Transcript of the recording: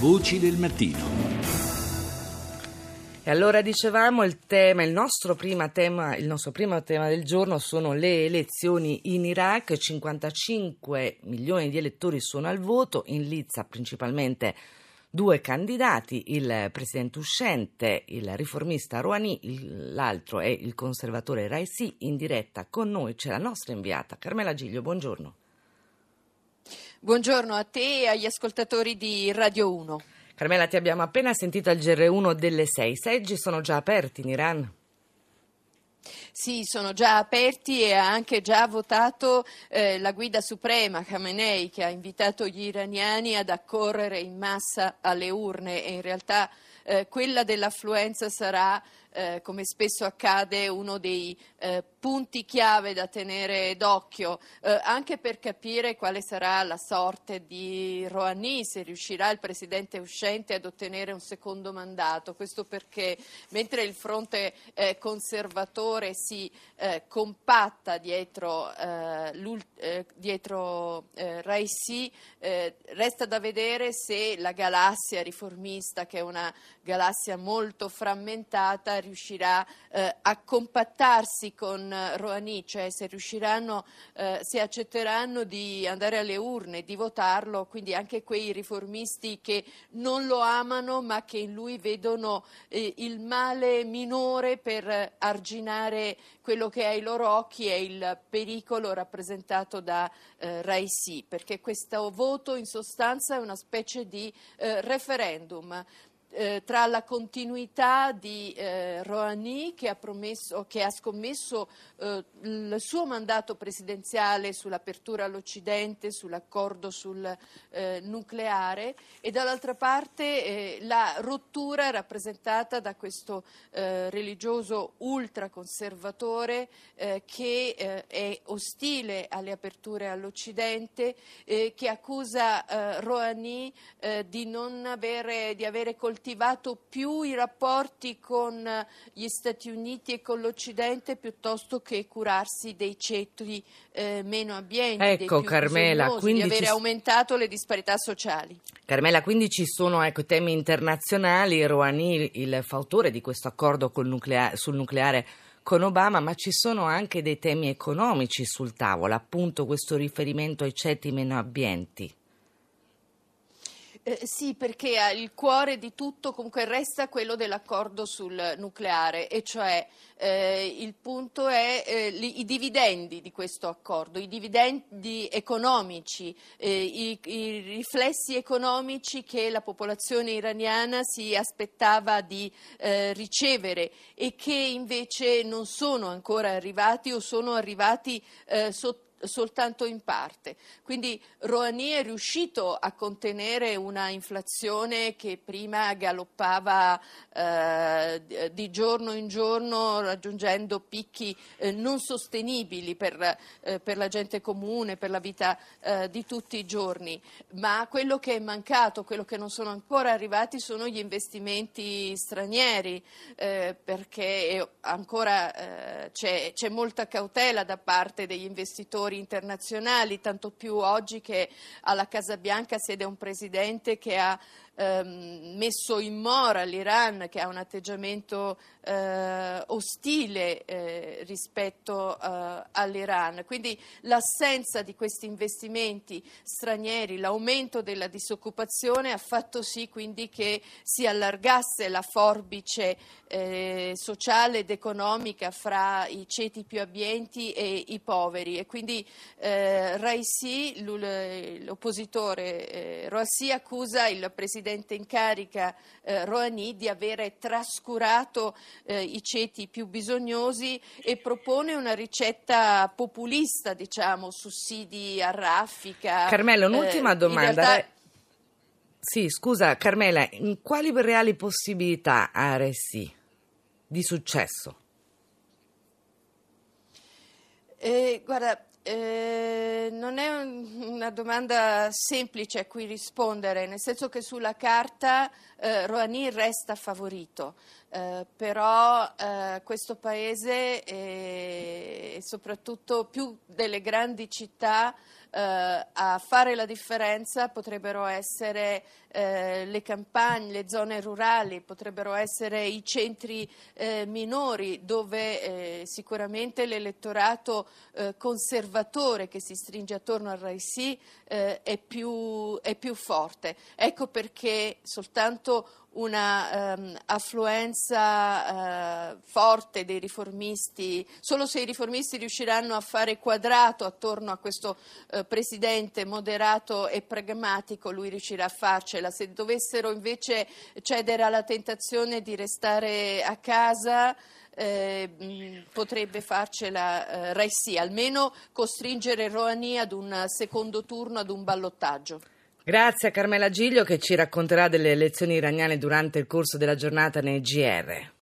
Voci del mattino. E allora dicevamo il tema, il nostro, tema, il nostro primo tema del giorno sono le elezioni in Iraq, 55 milioni di elettori sono al voto, in Lizza principalmente due candidati, il presidente uscente, il riformista Rouhani, l'altro è il conservatore Raisi, in diretta con noi c'è la nostra inviata Carmela Giglio, buongiorno. Buongiorno a te e agli ascoltatori di Radio 1. Carmela, ti abbiamo appena sentito al GR1 delle sei. I seggi sono già aperti in Iran? Sì, sono già aperti e ha anche già votato eh, la guida suprema Khamenei che ha invitato gli iraniani ad accorrere in massa alle urne e in realtà eh, quella dell'affluenza sarà eh, come spesso accade, uno dei eh, punti chiave da tenere d'occhio, eh, anche per capire quale sarà la sorte di Rouhani, se riuscirà il presidente uscente ad ottenere un secondo mandato. Questo perché mentre il fronte eh, conservatore si eh, compatta dietro, eh, dietro Raisi, resta da vedere se la galassia riformista, che è una galassia molto frammentata, riuscirà eh, a compattarsi con eh, Rouhani, cioè se eh, se accetteranno di andare alle urne, di votarlo, quindi anche quei riformisti che non lo amano ma che in lui vedono eh, il male minore per arginare quello che ai loro occhi è il pericolo rappresentato da eh, Raisi, perché questo voto in sostanza è una specie di eh, referendum eh, tra la continuità di eh, Rouhani che ha, promesso, che ha scommesso eh, il suo mandato presidenziale sull'apertura all'Occidente, sull'accordo sul eh, nucleare e dall'altra parte eh, la rottura rappresentata da questo eh, religioso ultraconservatore che è ostile alle aperture all'Occidente, che accusa Rouhani di non avere, di avere coltivato coltivato più i rapporti con gli Stati Uniti e con l'Occidente piuttosto che curarsi dei cetri eh, meno abbienti, ecco, Carmela, quindi di avere ci... aumentato le disparità sociali. Carmela, quindi ci sono ecco, temi internazionali, Rouhani, il fautore di questo accordo nuclea- sul nucleare con Obama, ma ci sono anche dei temi economici sul tavolo, appunto questo riferimento ai ceti meno abbienti. Eh, sì, perché il cuore di tutto comunque resta quello dell'accordo sul nucleare, e cioè eh, il punto è eh, li, i dividendi di questo accordo, i dividendi economici, eh, i, i, riflessi economici che la popolazione iraniana si aspettava di eh, ricevere e che invece non sono ancora arrivati o sono arrivati eh, sotto soltanto in parte. Quindi Rouhani è riuscito a contenere una inflazione che prima galoppava eh, di giorno in giorno raggiungendo picchi eh, non sostenibili per, eh, per, la gente comune, per la vita eh, di tutti i giorni. Ma quello che è mancato, quello che non sono ancora arrivati sono gli investimenti stranieri eh, perché ancora eh, c'è, c'è molta cautela da parte degli investitori attori internazionali, tanto più oggi che alla Casa Bianca siede un presidente che ha ehm, messo in mora l'Iran, che ha un atteggiamento eh, ostile eh, rispetto eh, all'Iran. Quindi l'assenza di questi investimenti stranieri, l'aumento della disoccupazione ha fatto sì quindi che si allargasse la forbice eh, sociale ed economica fra i ceti più abbienti e i poveri e quindi eh, Raisi, l'oppositore eh, Roassi accusa il presidente in carica eh, Rouhani di avere trascurato eh, i ceti più bisognosi e propone una ricetta populista, diciamo, sussidi a raffica. Carmelo, un'ultima eh, domanda. Realtà... Sì, scusa Carmela, quali reali possibilità ha RSI di successo? Eh, guarda, eh, non è un, una domanda semplice a cui rispondere, nel senso che sulla carta eh, Rouhani resta favorito, eh, però eh, questo paese e soprattutto più delle grandi città eh, a fare la differenza potrebbero essere eh, le campagne, le zone rurali, potrebbero essere i centri eh, minori dove eh, sicuramente l'elettorato eh, conservatore che si stringe attorno al Raisi eh, è più, è più forte. Ecco perché soltanto una um, affluenza uh, forte dei riformisti, solo se i riformisti riusciranno a fare quadrato attorno a questo uh, presidente moderato e pragmatico, lui riuscirà a farcela. Se dovessero invece cedere alla tentazione di restare a casa, eh, potrebbe farcela eh, Raisi, almeno costringere Rouhani ad un secondo turno, ad un ballottaggio. Grazie a Carmela Giglio che ci racconterà delle elezioni iraniane durante il corso della giornata nei GR.